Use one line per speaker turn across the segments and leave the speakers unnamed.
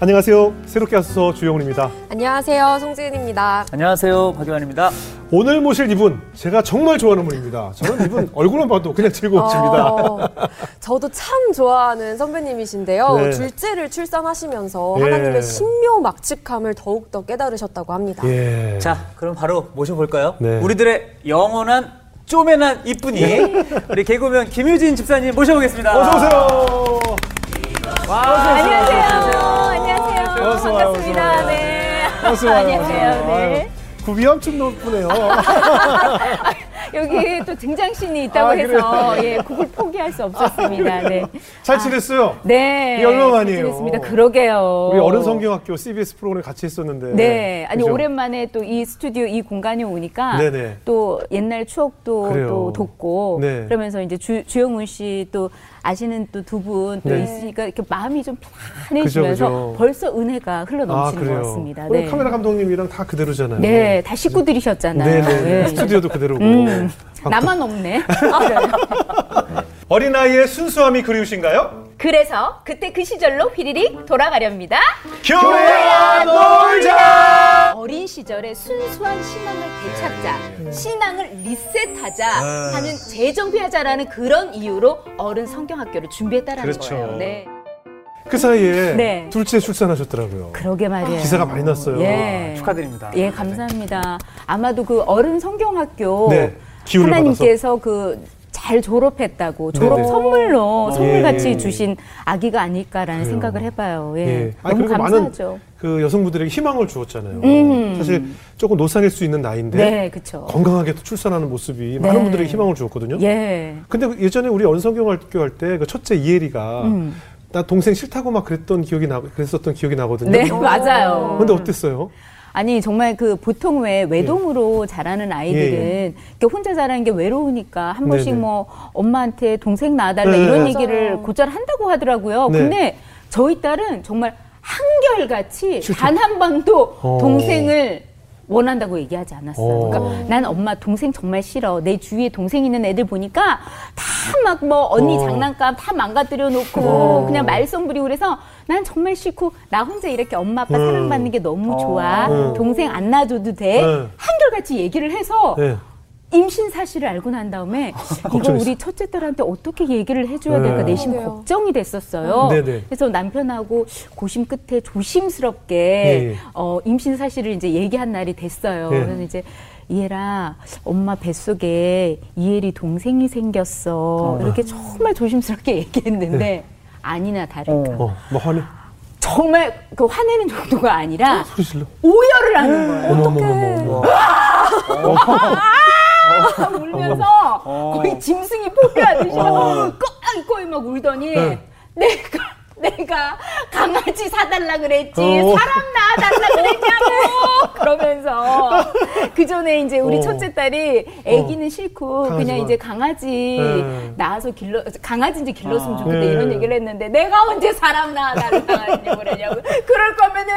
안녕하세요. 새롭게 하소서 주영훈입니다.
안녕하세요. 송지은입니다.
안녕하세요. 박유환입니다.
오늘 모실 이분 제가 정말 좋아하는 분입니다. 저는 이분 얼굴만 봐도 그냥 즐거워집니다.
어, 저도 참 좋아하는 선배님이신데요.
네.
둘째를 출산하시면서
예.
하나님의 신묘 막측함을 더욱더 깨달으셨다고 합니다.
예.
자, 그럼 바로 모셔볼까요?
네.
우리들의 영원한 쪼매난 이쁜이 우리 개그우먼 김유진 집사님 모셔보겠습니다.
어서 오세요.
안녕하세요. 안녕하세요.
어서 와요,
반갑습니다. 네.
어서 와요.
안녕하세요. 네.
굽이 엄청 높으네요.
여기 또 등장신이 있다고
아,
해서
그래요?
예, 그걸 포기할 수 없었습니다. 네.
잘 지냈어요?
네.
이게 얼마 만이에요?
지냈습니다. 그러게요.
우리 어른 성경학교 CBS 프로그램 같이 했었는데.
네. 아니
그죠?
오랜만에 또 이 스튜디오 이 공간에 오니까
네네.
또 옛날 추억도
그래요.
또 돋고
네.
그러면서 이제 주, 주영훈 씨 또 아시는 또 두 분또
네.
있으니까 이렇게 마음이 좀 편안해지면서
그죠, 그죠.
벌써 은혜가 흘러
아
넘치는
그래요.
것 같습니다. 네.
카메라 감독님이랑 다 그대로잖아요.
네, 다 식구들이셨잖아요.
네네.
예.
스튜디오도 그대로고.
음,
방-
나만 없네.
어린아이의 순수함이 그리우신가요?
그래서 그때 그 시절로 휘리릭 돌아가렵니다.
교회야 놀자.
어린 시절의 순수한 신앙을 되찾자, 신앙을 리셋하자 하는 재정비하자라는 그런 이유로 어른 성경학교를 준비했다라는
그렇죠.
거예요. 네.
그 사이에
네.
둘째 출산하셨더라고요.
그러게 말이에요.
기사가 많이 났어요.
예.
축하드립니다.
예, 감사합니다. 아마도 그 어른 성경학교
네, 기운을
하나님께서 그 잘 졸업했다고 졸업
네네.
선물로 선물같이
예.
주신 아기가 아닐까라는
그래요.
생각을 해봐요. 예,
예. 아니,
너무 감사하죠.
많은 그 여성분들에게 희망을 주었잖아요.
음.
사실 조금 노산일 수 있는 나이인데
네.
건강하게 또 출산하는 모습이 많은
네.
분들에게 희망을 주었거든요.
예.
근데 예전에 우리 언성경학교 할 때 그 첫째 이혜리가
음.
나 동생 싫다고 막 그랬던 기억이 나 그랬었던 기억이 나거든요.
네, 맞아요.
근데 어땠어요?
아니 정말 그 보통 왜 외동으로 자라는 아이들은
예,
이렇게 혼자 자라는 게 외로우니까 한 번씩
네네.
뭐 엄마한테 동생 낳아달라
네.
이런
맞아요.
얘기를 곧잘 한다고 하더라고요.
네.
근데 저희 딸은 정말 한결같이. 단 한 번도
어.
동생을 원한다고 얘기하지 않았어요.
어.
그러니까 난 엄마 동생 정말 싫어. 내 주위에 동생 있는 애들 보니까 다 막 뭐 언니
어.
장난감 다 망가뜨려 놓고
어.
그냥 말썽 부리고 그래서 난 정말 싫고 나 혼자 이렇게 엄마 아빠
음.
사랑받는 게 너무
어.
좋아.
음.
동생 안 놔줘도 돼.
네.
한결같이 얘기를 해서
네.
임신 사실을 알고 난 다음에 이거. 우리 첫째 딸한테 어떻게 얘기를 해줘야 될까
네.
내심
그래요.
걱정이 됐었어요.
네네.
그래서 남편하고 고심 끝에 조심스럽게
예.
어, 임신 사실을 이제 얘기한 날이 됐어요.
예.
그래서 이제 이해라 엄마 뱃속에 이혜리 동생이 생겼어. 이렇게 정말 조심스럽게 얘기했는데 아니나 다를까.
어, 뭐 화내?
정말 그 화내는 정도가 아니라
소리 질러.
오열을 하는 거예요.
어머 어머 어머 어머.
울면서
어.
거의 짐승이 포기하듯이 막꽉 거의 막 울더니
네.
내가 내가 강아지 사달라 그랬지
어.
사람 낳아달라 그랬냐고 그러면서 그 전에 이제 우리
어.
첫째 딸이 아기는 싫고 그냥
강아지만.
이제 강아지
네.
낳아서 길러 강아지 이제 길렀으면
아.
좋겠다
네.
이런 얘기를 했는데 내가 언제 사람 낳아달라 그러냐고 그럴 거면은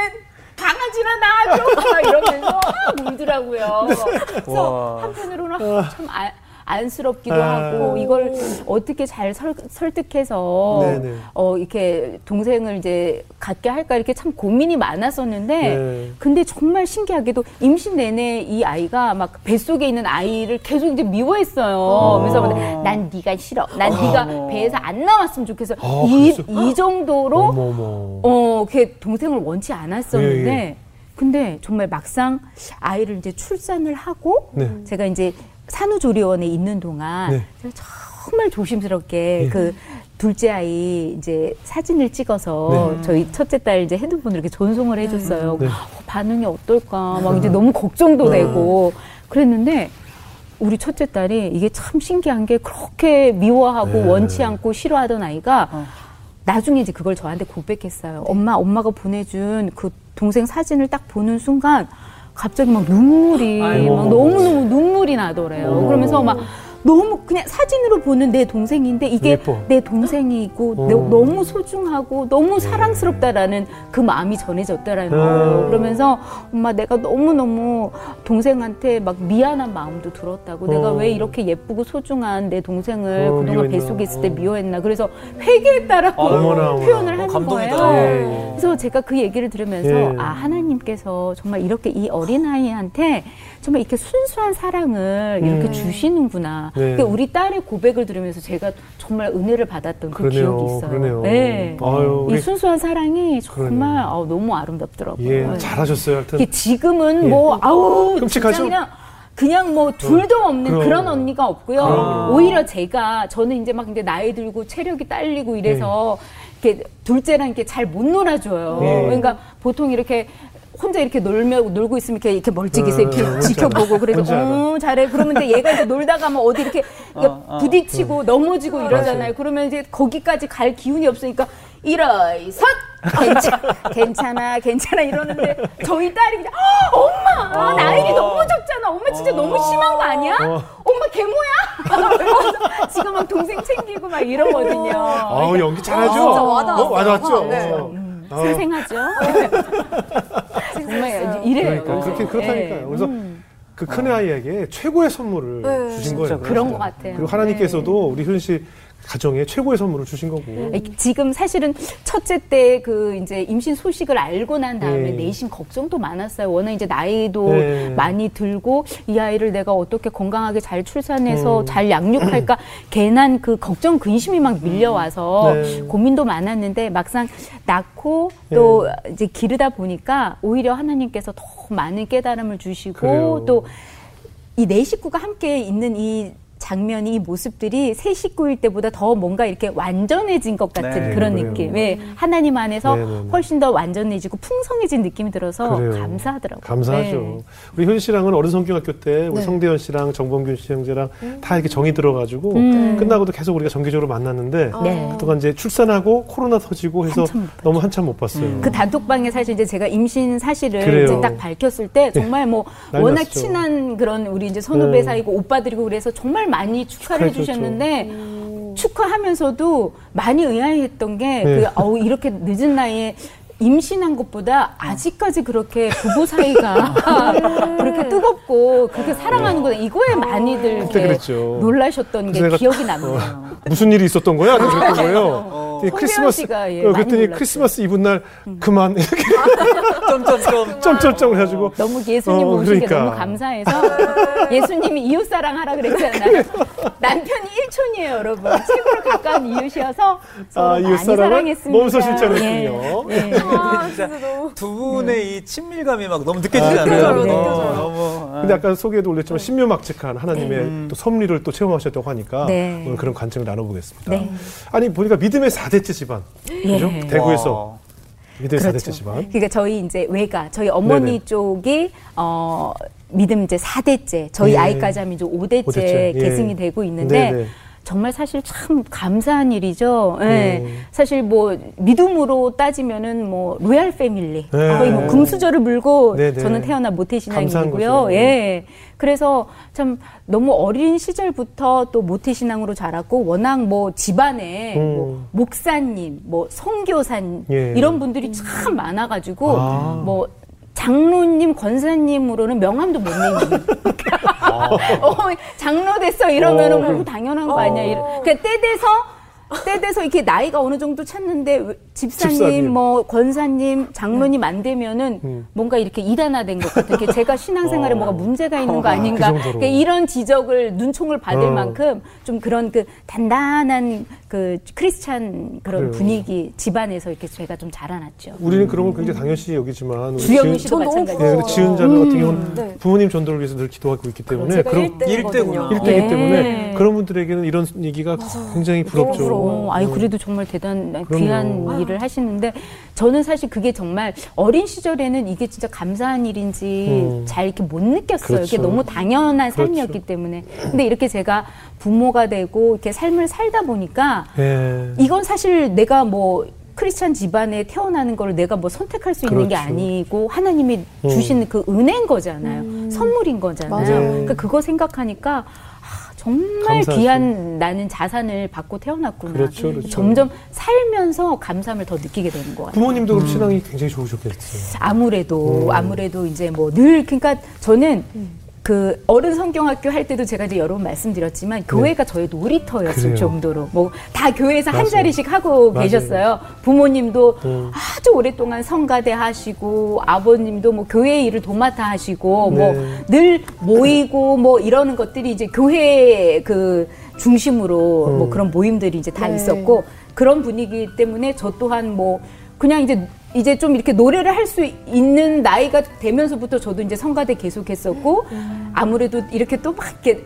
강아지나 낳아줘 막 이러면서 막 울더라고요. 그래서
와.
한편으로는 아, 참 아- 안쓰럽기도
아.
하고 이걸 어떻게 잘 설, 설득해서
네네.
어 이렇게 동생을 이제 갖게 할까 이렇게 참 고민이 많았었는데
네.
근데 정말 신기하게도 임신 내내 이 아이가 막 뱃속에 있는 아이를 계속 이제 미워했어요. 그래서 난 네가 싫어. 난 네가 배에서 안 나왔으면 좋겠어.
아,
이? 이 정도로
어머 어머.
어, 걔 동생을 원치 않았었는데,
예, 예.
근데 정말 막상 아이를 이제 출산을 하고,
네.
제가 이제 산후조리원에 있는 동안,
네.
정말 조심스럽게
예.
그 둘째 아이 이제 사진을 찍어서
네.
저희 첫째 딸 이제 핸드폰으로 이렇게 전송을 해줬어요.
네.
어, 반응이 어떨까, 막 이제 너무 걱정도
네.
되고, 그랬는데, 우리 첫째 딸이 이게 참 신기한 게 그렇게 미워하고
네.
원치 않고 싫어하던 아이가
어.
나중에 이제 그걸 저한테 고백했어요. 엄마, 엄마가 보내준 그 동생 사진을 딱 보는 순간 갑자기 막 눈물이
아이고.
막 너무너무 눈물이 나더래요.
어머.
그러면서 막 너무 그냥 사진으로 보는 내 동생인데 이게
예뻐.
내 동생이고
어.
내- 너무 소중하고 너무 사랑스럽다라는 그 마음이 전해졌다라는 거예요.
어.
그러면서 엄마 내가 너무 너무 동생한테 막 미안한 마음도 들었다고 내가
어.
왜 이렇게 예쁘고 소중한 내 동생을
어,
그동안
미워했나.
뱃속에 있을 때
어.
미워했나 그래서 회개했다라고
어머나, 어머나.
표현을
어,
하는
감동이다.
거예요.
예.
그래서 제가 그 얘기를 들으면서
예.
아 하나님께서 정말 이렇게 이 어린아이한테 정말 이렇게 순수한 사랑을 이렇게
음.
주시는구나.
네.
그러니까 우리 딸의 고백을 들으면서 제가 정말 은혜를 받았던 그
그러네요.
기억이 있어요.
그러네요.
네.
아유,
이 순수한 사랑이 정말. 어, 너무 아름답더라고요.
예,
네.
잘하셨어요. 하여튼
지금은
예.
뭐 아우
끔찍하죠?
그냥 그냥 뭐 둘도 없는
그럼.
그런 언니가 없고요.
그럼.
오히려 제가 저는 이제 막 이제 나이 들고 체력이 딸리고 이래서 이렇게 둘째랑 이렇게 잘 못 놀아줘요.
예.
그러니까 보통 이렇게 혼자 이렇게 놀며 놀고 있으면 이렇게, 이렇게 멀찍이서 이렇게
어, 뭔지
지켜보고 그래서. 어 잘해 그러면 이제 얘가 이제 놀다가 뭐 어디 이렇게
어, 어.
부딪히고 넘어지고 이러잖아요.
맞아요.
그러면 이제 거기까지 갈 기운이 없으니까 이러이 섯 괜찮, 괜찮아 괜찮아 이러는데 저희 딸이 그냥 "아, 엄마
어.
나이가 너무 적잖아 엄마 진짜 너무 심한 거 아니야?
어.
엄마 개모야? 지금 막 동생 챙기고 막 이러거든요.
아우 연기 잘하죠.
어,
와닿았죠.
네.
어. 아,
생생하죠? 정말 이래요.
그러니까 그렇게 그렇다니까요.
네.
그래서 그큰 아이에게 최고의 선물을
네,
주신 거예요.
그런. 것 같아요.
그리고 하나님께서도 우리 효연 씨 가정에 최고의 선물을 주신 거고.
지금 사실은 첫째 때 그 이제 임신 소식을 알고 난 다음에
네.
내심 걱정도 많았어요. 워낙 이제 나이도
네.
많이 들고 이 아이를 내가 어떻게 건강하게 잘 출산해서
음.
잘 양육할까 괜한 그 걱정 근심이 막 밀려와서
네.
고민도 많았는데 막상 낳고 또 이제 기르다 보니까 오히려 하나님께서 더 많은 깨달음을 주시고. 또 이 네 식구가 함께 있는 이 장면이 이 모습들이 세 식구일 때보다 더 뭔가 이렇게 완전해진 것 같은
네,
그런
그래요.
느낌. 네, 하나님 안에서
네, 네, 네.
훨씬 더 완전해지고 풍성해진 느낌이 들어서
그래요.
감사하더라고요.
감사하죠.
네.
우리 효연 씨랑은 어른 성경학교 때 우리
네.
성대현 씨랑 정범균 씨 형제랑 다 이렇게 정이 들어가지고
음.
끝나고도 계속 우리가 정기적으로 만났는데
네.
그동안 이제 출산하고 코로나 터지고 해서
한참.
너무 한참 못 봤어요.
그 단톡방에 사실 이제 제가 임신 사실을
그래요.
이제 딱 밝혔을 때 정말 뭐 워낙
났죠.
친한 그런 우리 이제 선후배
네.
사이고 오빠들이고 그래서 정말 많이 축하를. 해주셨는데 축하하면서도 많이 의아했던 게
네.
그 어우 이렇게 늦은 나이에 임신한 것보다 아직까지 그렇게 부부 사이가 그렇게 뜨겁고 그렇게 사랑하는구나 이거에 많이들
네. 그때
이렇게
그랬죠.
놀라셨던 게 기억이 남네요.
무슨 일이 있었던 거야? 그랬던 거예요.
어.
이 크리스마스
씨가, 예,
어, 그랬더니. 크리스마스 이브 날 그만 이렇게
점점점.
점점점 해가지고
너무 예수님
어,
오신 게
그러니까.
너무 감사해서 예수님이 이웃 사랑하라 그랬잖아요. 남편이 일촌이에요, 여러분. 최고로 가까운 이웃이어서 서로
아,
많이 사랑했습니다.
몸소 실천했군요.
예, 예.
아,
진짜
진짜 너무.
두 분의 이 친밀감이 막 너무 느껴지지
아?
어. 너무. 아.
근데 아까 소개에도 올렸지만 신묘막측한 하나님의 또 섭리를 또 체험하셨다고 하니까
네.
오늘 그런 관점을 나눠보겠습니다.
네.
아니 보니까 믿음의 4대째 집안 그죠?
예.
대구에서
와.
믿음의
그렇죠.
4대째 집안
그러니까 저희 이제 외가 저희 어머니
네네.
쪽이 어 믿음 이제 4대째, 저희
예.
아이까지 하면 이제 5대째,
오대째, 예.
계승이 되고 있는데
네네.
정말 사실 참 감사한 일이죠. 예.
네.
사실 뭐 믿음으로 따지면은 뭐 로얄 패밀리
네.
거의 뭐 금수저를 물고
네네.
저는 태어난
감사한
모태신앙이고요. 예. 그래서 참 너무 어린 시절부터 또 모태신앙으로 자랐고 워낙 뭐 집안에
음.
뭐 목사님, 뭐 선교사님
예.
이런 분들이 참 많아가지고
아.
뭐 장로님, 권사님으로는 명함도 못 내는. 어, 장로 됐어 이러면은
어.
뭐 당연한 거 아니야. 이러- 그러니까 때 돼서 때 돼서 이렇게 나이가 어느 정도 찼는데 왜- 집사님,
집사님.
뭐 권사님, 장로님 안 되면은
음.
뭔가 이렇게 이단화된 것 같은 게 제가 신앙생활에
어.
뭐가 문제가 있는 거 아닌가.
그.
그러니까 이런 지적을 눈총을 받을
어.
만큼 좀 그런 그 단단한 그 크리스찬 그런
그래요.
분위기 집안에서 이렇게 제가 좀 자라났죠.
우리는 그런 걸 굉장히 당연시 여기지만 지은-
씨도.
네, 근데 지은 자매 같은 경우는
네.
부모님 전도를 위해서 늘 기도하고 있기 때문에 그런
1등이거든요.
일대구나.
1등이기
예.
때문에 그런 분들에게는 이런 얘기가 굉장히 부럽죠.
부러워요.
어, 아유 그래도 정말 대단
그럼요.
귀한 일을 하시는데 저는 사실 그게 정말 어린 시절에는 이게 진짜 감사한 일인지
음.
잘 이렇게 못 느꼈어요.
그렇죠.
이게 너무 당연한
그렇죠.
삶이었기 때문에. 근데 이렇게 제가 부모가 되고 이렇게 삶을 살다 보니까
예.
이건 사실 내가 뭐 크리스찬 집안에 태어나는 걸 내가 뭐 선택할 수 있는 게
그렇죠.
아니고 하나님이 주신 그 은혜인 거잖아요. 선물인 거잖아요.
맞아요.
네.
그러니까 그거 생각하니까 아, 정말. 귀한 나는 자산을 받고 태어났구나.
그렇죠, 그렇죠.
점점 살면서 감사함을 더 느끼게 되는 것 같아요.
부모님도 그럼 신앙이 굉장히 좋으셨겠어요.
아무래도 아무래도 이제 뭐 늘 그러니까 저는 그 어른 성경학교 할 때도 제가 이제 여러 번 말씀드렸지만 교회가 저의 놀이터였을
네. 그래요.
정도로 뭐 다 교회에서 한
맞아요.
자리씩 하고
맞아요.
계셨어요. 부모님도
음.
아주 오랫동안 성가대 하시고 아버님도 뭐 교회 일을 도맡아 하시고
네.
뭐늘 모이고 뭐 이러는 것들이 이제 교회 그 중심으로
음.
뭐 그런 모임들이 이제 다
네.
있었고 그런 분위기 때문에 저 또한 뭐 그냥 이제 이제 좀 이렇게 노래를 할 수 있는 나이가 되면서부터 저도 이제 성가대 계속했었고 아무래도 이렇게 또 막 이렇게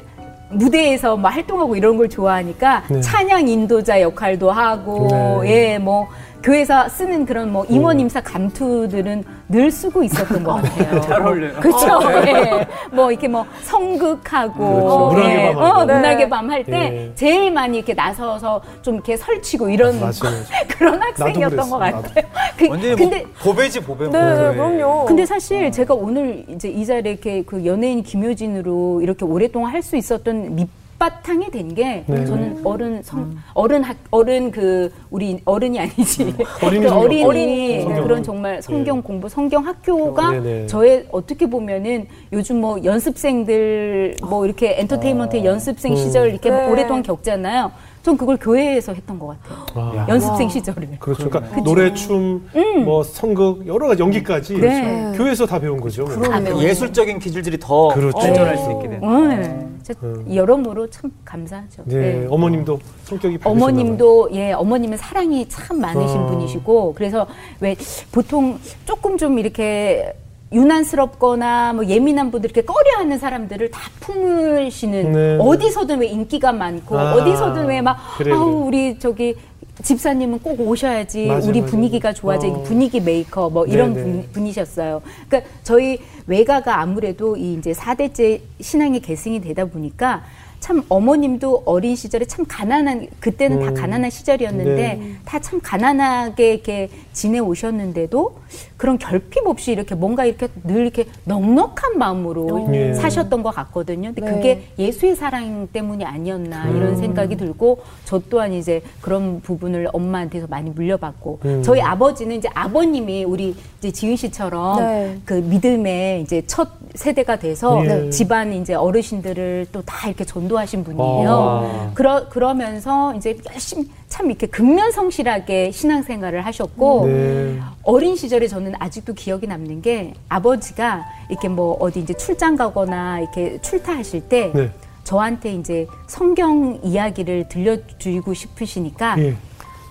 무대에서 막 활동하고 이런 걸 좋아하니까
네.
찬양 인도자 역할도 하고
네.
예뭐 교회에서 쓰는 그런 뭐 임원 임사 감투들은 늘 쓰고 있었던 것 같아요.
잘 어울려요.
그렇죠. 예. 뭐 이렇게 뭐 성극하고
그렇죠. 문학의
예.
밤.
어,
네.
문학의 밤 할 때
예.
제일 많이 이렇게 나서서 좀 이렇게 설치고 이런
맞아요, 맞아요.
그런 학생이었던
그랬어,
것. 같아요. 그,
완전히
근데
뭐 고배지 보배. 뭐.
네, 그럼요.
근데 사실 제가 오늘 이제 이 자리에 이렇게 그 연예인 김효진으로 이렇게 오랫동안 할 수 있었던 밑 바탕이 된게
네.
저는 어른 성 어른 학 어른 그 우리 어른이 아니지
어린이
그
성경.
어린이
어린이.
성경. 그런 정말 성경
네.
공부 성경 학교가
네, 네.
저의 어떻게 보면은 요즘 뭐 연습생들 뭐 이렇게 엔터테인먼트 연습생 시절 이렇게
네.
오랫동안 겪잖아요. 전 그걸 교회에서 했던 것 같아요.
아,
연습생
와.
시절을.
그렇죠. 그러니까 노래, 춤, 뭐 성극 여러 가지 연기까지
네.
교회에서 다 배운 거죠.
다 배웠죠.
예술적인 기질들이 더
그렇죠.
발전할 수 있게 되는.
네. 진짜 여러모로 참 감사하죠.
네,
네.
어머님도 성격이.
어머님도 예 어머님은 사랑이 참 많으신
아.
분이시고 그래서 왜 보통 조금 좀 이렇게 유난스럽거나 뭐 예민한 분들 이렇게 꺼려하는 사람들을 다 품으시는
네.
어디서든 왜 인기가 많고
아.
어디서든 왜막
그래,
아우
그래.
우리 저기 집사님은 꼭 오셔야지
맞아,
우리
맞아.
분위기가 좋아져
어.
분위기 메이커 뭐 이런
네, 네.
분, 분이셨어요. 그러니까 저희 외가가 아무래도 이 이제 4대째 신앙의 계승이 되다 보니까 참 어머님도 어린 시절에 참 가난한 그때는 다
음.
가난한 시절이었는데
네.
다참 가난하게 이렇게 지내 오셨는데도 그런 결핍 없이 이렇게 뭔가 이렇게 늘 이렇게 넉넉한 마음으로
예.
사셨던 것 같거든요. 근데
네.
그게 예수의 사랑 때문이 아니었나 이런 생각이 들고 저 또한 이제 그런 부분을 엄마한테서 많이 물려받고
음.
저희 아버지는 이제 아버님이 우리 이제 지은 씨처럼
네.
그 믿음의 이제 첫 세대가 돼서
네.
집안 이제 어르신들을 또 다 이렇게 전도하신 분이에요.
아.
그러 그러면서 이제 열심히 참 이렇게 근면성실하게 신앙생활을 하셨고
네.
어린 시절에 저는 아직도 기억이 남는 게 아버지가 이렇게 뭐 어디 이제 출장 가거나 이렇게 출타하실 때
네.
저한테 이제 성경 이야기를 들려주고 싶으시니까
예.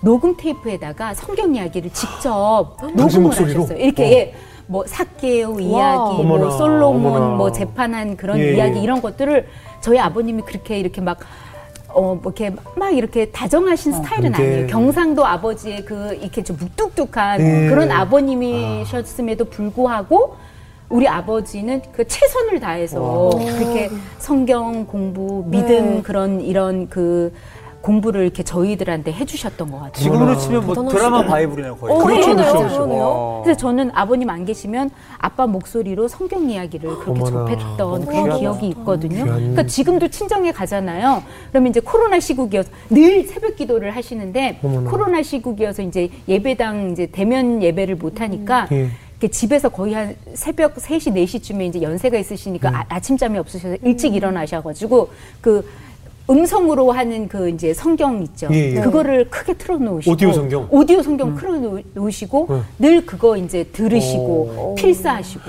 녹음 테이프에다가 성경 이야기를 직접
당신
녹음을
목소리로?
하셨어요. 이렇게
어.
예, 뭐 사케오 이야기,
어머나,
뭐 솔로몬
어머나.
뭐 재판한 그런
예,
이야기
예.
이런 것들을 저희 아버님이 그렇게 이렇게 막 어, 뭐 이렇게 막 이렇게 다정하신 스타일은
네.
아니에요. 경상도 아버지의 그 이렇게 좀 묵뚝뚝한
예.
그런 아버님이셨음에도 불구하고 우리 아버지는 그 최선을 다해서 그렇게 성경 공부, 믿음
네.
그런 이런 그 공부를 이렇게 저희들한테 해주셨던 것 같아요.
지금으로 치면 뭐
대단하시다.
드라마 바이블이네요 거의.
어,
그렇죠,
그러네요,
그렇죠, 그렇죠.
그래서 저는 아버님 안 계시면 아빠 목소리로 성경 이야기를 그렇게
어머나,
접했던 그런
귀하다.
기억이 있거든요.
귀한.
그러니까 지금도 친정에 가잖아요. 그러면 이제 코로나 시국이어서 늘 새벽 기도를 하시는데
어머나.
코로나 시국이어서 이제 예배당 이제 대면 예배를 못 하니까
예.
이렇게 집에서 거의 한 새벽 3시, 4시쯤에 이제 연세가 있으시니까 아, 아침잠이 없으셔서 일찍 일어나셔가지고 그 음성으로 하는 그 이제 성경 있죠.
예, 예.
그거를 크게 틀어놓으시고
오디오 성경?
오디오 성경 틀어놓으시고
음.
늘 그거 이제 들으시고
오.
필사하시고.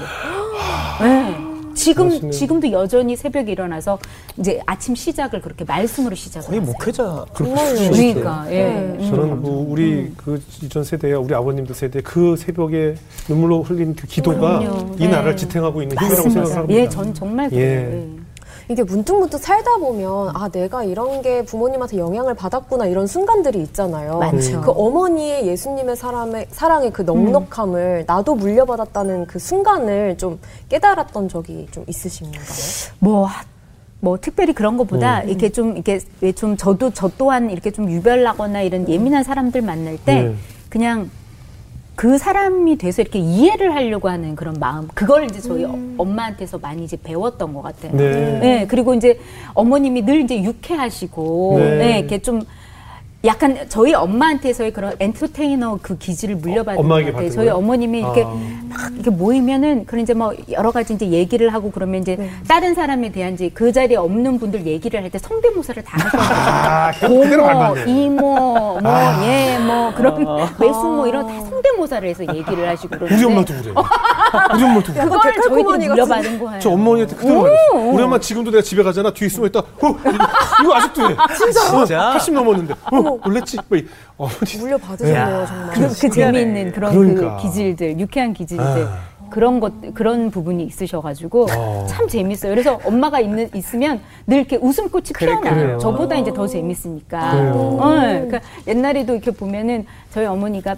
네. 지금
그러시네요.
지금도 여전히 새벽에 일어나서 이제 아침 시작을 그렇게 말씀으로 시작을
거의
하세요.
목회자.
그러니까 예.
네.
음.
저는 그 우리 그 이전 세대야 우리 아버님들 세대 그 새벽에 눈물로 흘린 그 기도가
그럼요.
이
네.
나라를 지탱하고 있는 힘이라고. 생각합니다.
예, 전 정말 그래요.
예.
예.
이게 문득문득 살다 보면 아 내가 이런 게 부모님한테 영향을 받았구나 이런 순간들이 있잖아요.
많죠.
그 어머니의 예수님의 사람의 사랑의 그 넉넉함을 나도 물려받았다는 그 순간을 좀 깨달았던 적이 좀 있으신가요?
뭐, 하- 뭐 특별히 그런 것보다 이렇게 좀 이렇게 왜 좀 저도 저 또한 이렇게 좀 유별나거나 이런 예민한 사람들 만날 때
네.
그냥 그 사람이 돼서 이렇게 이해를 하려고 하는 그런 마음 그걸 이제 저희 엄마한테서 많이 이제 배웠던 것 같아요.
네.
네, 그리고 이제 어머님이 늘 이제 유쾌하시고,
네.
네, 이렇게 좀 약간 저희 엄마한테서의 그런 엔터테이너 그 기질을 물려받은 것
엄마에게
같아요.
받은
저희
거예요?
어머님이 이렇게
아.
막 이렇게 모이면은 그런 이제 뭐 여러 가지 이제 얘기를 하고 그러면 이제
네.
다른 사람에 대한 이제 그 자리에 없는 분들 얘기를 할 때 성대모사를 다 하셔가지고
아,
고모. 이모, 뭐,
아.
예, 뭐, 그런, 매수 뭐, 이런 다 성대모사를 해서 얘기를 하시고 그러는데.
우리 엄마도 그래. 우리 그래.
그걸 저희들이 물려받은 거예요.
저 어머니한테 그대로 말했어. 우리 엄마 지금도 내가 집에 가잖아. 뒤에 숨어 있다. 어, 이거, 이거 아직도 해.
진짜?
80 넘었는데. 어, 놀랬지? 뭐, 이- 어머니.
물려받으셨네요, 정말.
그, 그. 재미있는 그런
그러니까.
그 기질들, 유쾌한 기질들.
아.
그런 것, 그런 부분이 있으셔가지고
어.
참 재밌어요. 그래서 엄마가 있는, 있으면 늘 이렇게 웃음꽃이 피어나요.
그래요.
저보다 이제 더 재밌으니까. 어, 그러니까 옛날에도 이렇게 보면은 저희 어머니가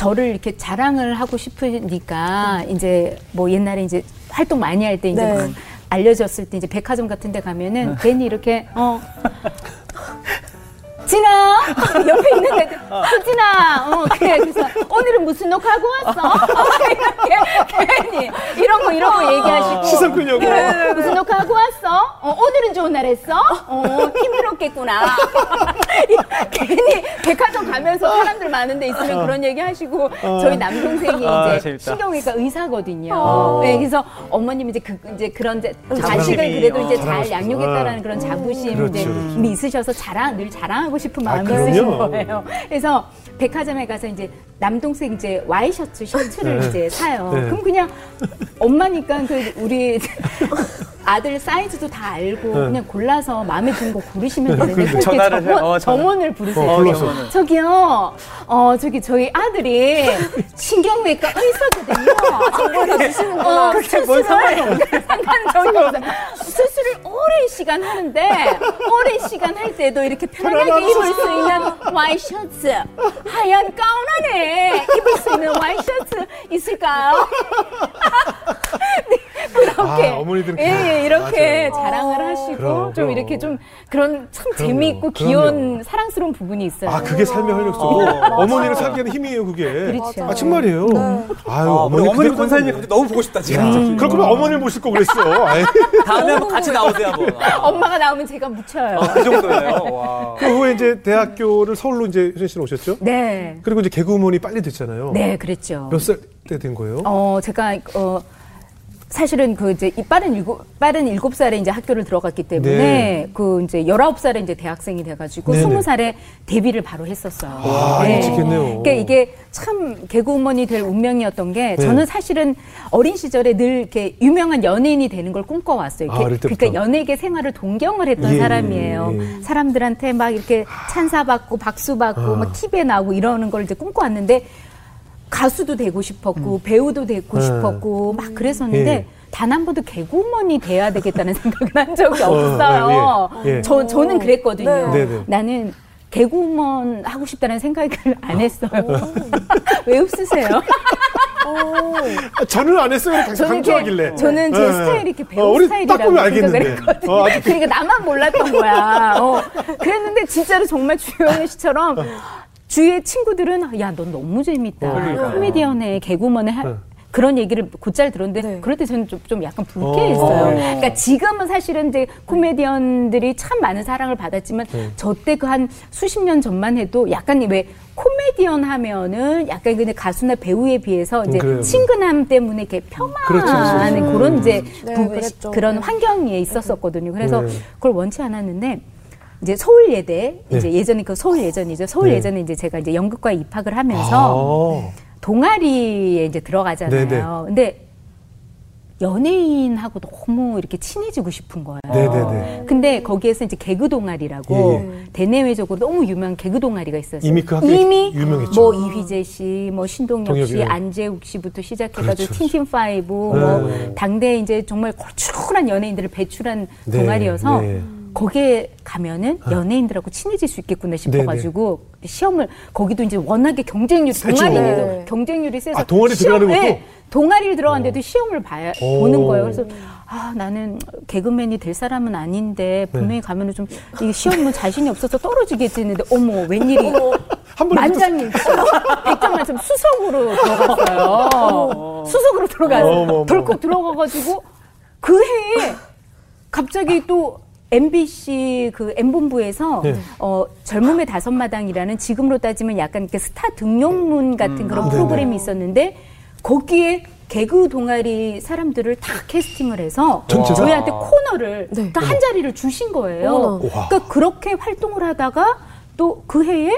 저를 이렇게 자랑을 하고 싶으니까 이제 뭐 옛날에 이제 활동 많이 할 때 이제
네.
막 알려졌을 때 이제 백화점 같은 데 가면은 괜히 이렇게 어 진아! 옆에 있는 애들. 수진아! 어 그래 그래서 오늘은 무슨 녹화하고 왔어? 이렇게 괜히 이런 거 이런 거 얘기하시고.
시선 끄려고.
그래, 무슨 녹화하고 왔어? 어 오늘은 좋은 날 했어? 어 힘들었겠구나. 괜히 백화점 가면서 사람들 많은데 있으면 그런 얘기 하시고 저희 남동생이
아,
이제
재밌다.
신경외과 의사거든요. 네, 그래서 어머님이 이제 그 이제 그런 자식을 그래도 이제
어,
잘 양육했다라는. 그런 자부심 이
그렇죠,
이제
그렇죠.
있으셔서 자랑 늘 자랑 하고 싶은
아,
마음이
그럼요.
있으신 거예요. 그래서 백화점에 가서 이제 남동생 이제 와이셔츠 셔츠를
네.
이제 사요.
네.
그럼 그냥 엄마니까 그 우리 아들 사이즈도 다 알고
네.
그냥 골라서 마음에 드는 거 고르시면 되는데
그러니까.
꼭 이렇게
전화를 해- 어, 전화.
점원을 부르세요.
어.
저는.
저기요, 어, 저기 저희 아들이 신경외과 의사거든요.
정보를 다 주시는구나.
어, 수술을 상관적이 없어. 수술을 오랜 시간 하는데 오랜 시간 할 때도 이렇게 편안하게 입을 수 있는 와이셔츠 하얀 가운 안에 입을 수 있는 와이셔츠 있을까요? 네, 그렇게
아, 어머니들은
예. 예, 이렇게
맞아요.
자랑을 하시고
그럼,
좀
그럼.
이렇게 좀 그런 참
그럼요.
재미있고
그럼요.
귀여운 사랑스러운 부분이 있어요.
아, 그게 삶의 활력소고 어머니를 살게 하는 힘이에요, 그게.
그렇죠.
아, 정말이에요. 아유,
아,
어머니
어머니 권사님. 갑자기 너무 보고 싶다 지금.
야, 그럴 거면 어머니를 모실 거 그랬어.
다음에 한번 같이 나오세요 한번. 아,
엄마가 나오면 제가 묻혀요.
그 정도예요. 와.
그 후에 이제 대학교를 서울로 이제 효진 씨는 오셨죠?
네.
그리고 이제 개그우먼이 빨리 됐잖아요.
네, 그랬죠.
몇 살 때 된 거예요?
어, 제가 어 사실은 그 이제 이 빠른 일곱 빠른 일곱 살에 이제 학교를 들어갔기 때문에
네.
그 이제 열아홉 살에 이제 대학생이 돼가지고. 스무 살에 데뷔를 바로 했었어요.
아, 일찍했네요.
그러니까 이게 참 개그우먼이 될 운명이었던 게
네.
저는 사실은 어린 시절에 늘 이렇게 유명한 연예인이 되는 걸 꿈꿔왔어요.
아,
이렇게
때부터.
그러니까 연예계 생활을 동경을 했던
예,
사람이에요.
예.
사람들한테 막 이렇게 찬사받고 박수받고
아.
막 TV에 나오고 이러는 걸 이제 꿈꿔왔는데 가수도 되고 싶었고 배우도 되고
네.
싶었고 막 그랬었는데
예.
단한 번도 개그우먼이 돼야 되겠다는 생각을 한 적이
어,
없어요.
예, 예.
저 저는 그랬거든요.
네. 네네.
나는 개그우먼 하고 싶다는 생각을 안 했어요. 왜 웃으세요?
아, 저는 안 했어요. 강-
저는
강조하길래.
이렇게, 저는 제
네.
스타일이 이렇게 배우
어, 우리 딱
스타일이라고 생각을. 했거든요.
어,
그러니까 나만 몰랐던 거야. 어. 그랬는데 진짜로 정말 주영애 씨처럼 주위의 친구들은 야, 넌 너무 재밌다.
어, 그러니까요.
코미디언에 개그우먼에 하-
네.
그런 얘기를 곧잘 들었는데
네.
그럴 때 저는 좀, 좀 약간 불쾌했어요.
어.
그러니까 지금은 사실은 이제 코미디언들이 참 많은 사랑을 받았지만
네.
저때 그 한 수십 년 전만 해도 약간 왜 코미디언 하면은 약간 근데 가수나 배우에 비해서 이제
음, 그래요.
친근함 때문에 이렇게 폄하하는
그렇죠, 그렇죠.
그런 이제
네,
부-
그랬죠.
그런
네.
환경에 있었었거든요. 그래서
네.
그걸 원치 않았는데 이제 서울 예대 이제
네.
예전에 그 서울 예전이죠. 서울
네.
예전에 이제 제가 이제 연극과에 입학을 하면서
아,
동아리에 이제 들어가잖아요.
네네.
근데 연예인하고 너무 이렇게 친해지고 싶은 거예요.
네네네.
근데 거기에서 이제 개그 동아리라고
예,
대내외적으로 너무 유명한 개그 동아리가 있었어요.
이미 그 학교에
이미
유명했죠.
뭐 이휘재 씨, 뭐 신동엽
동엽,
씨,
예.
안재욱 씨부터 시작해가지고
그렇죠,
틴틴 파이브,
네.
뭐 당대 이제 정말 걸출한 연예인들을 배출한
네,
동아리여서
네.
거기에 가면은 연예인들하고 친해질 수 있겠구나 싶어가지고 시험을 거기도 이제 워낙에 경쟁률. 동아리니까
네.
경쟁률이 세서
아, 동아리 들어가는 것도?
네, 동아리를 들어갔는데도 시험을 봐야
오.
보는 거예요. 그래서 아 나는 개그맨이 될 사람은 아닌데
네.
분명히 가면은 좀 이 시험은 자신이 없어서 떨어지겠지 했는데 어머 웬일이
한 번에
만장일치 100점 만점 수석으로 들어갔어요. 수석으로
어머. 어머.
덜컥 들어가가지고 그 해에 갑자기 또 MBC 그 M본부에서
네.
어, 젊음의 다섯 마당이라는 지금으로 따지면 약간 이렇게 스타 등용문 같은 그런
아,
프로그램이 있었는데 거기에 개그 동아리 사람들을 다 캐스팅을 해서
전체가?
저희한테 코너를
네.
그러니까 한 자리를 주신 거예요. 그러니까 그렇게 활동을 하다가 또 그 해에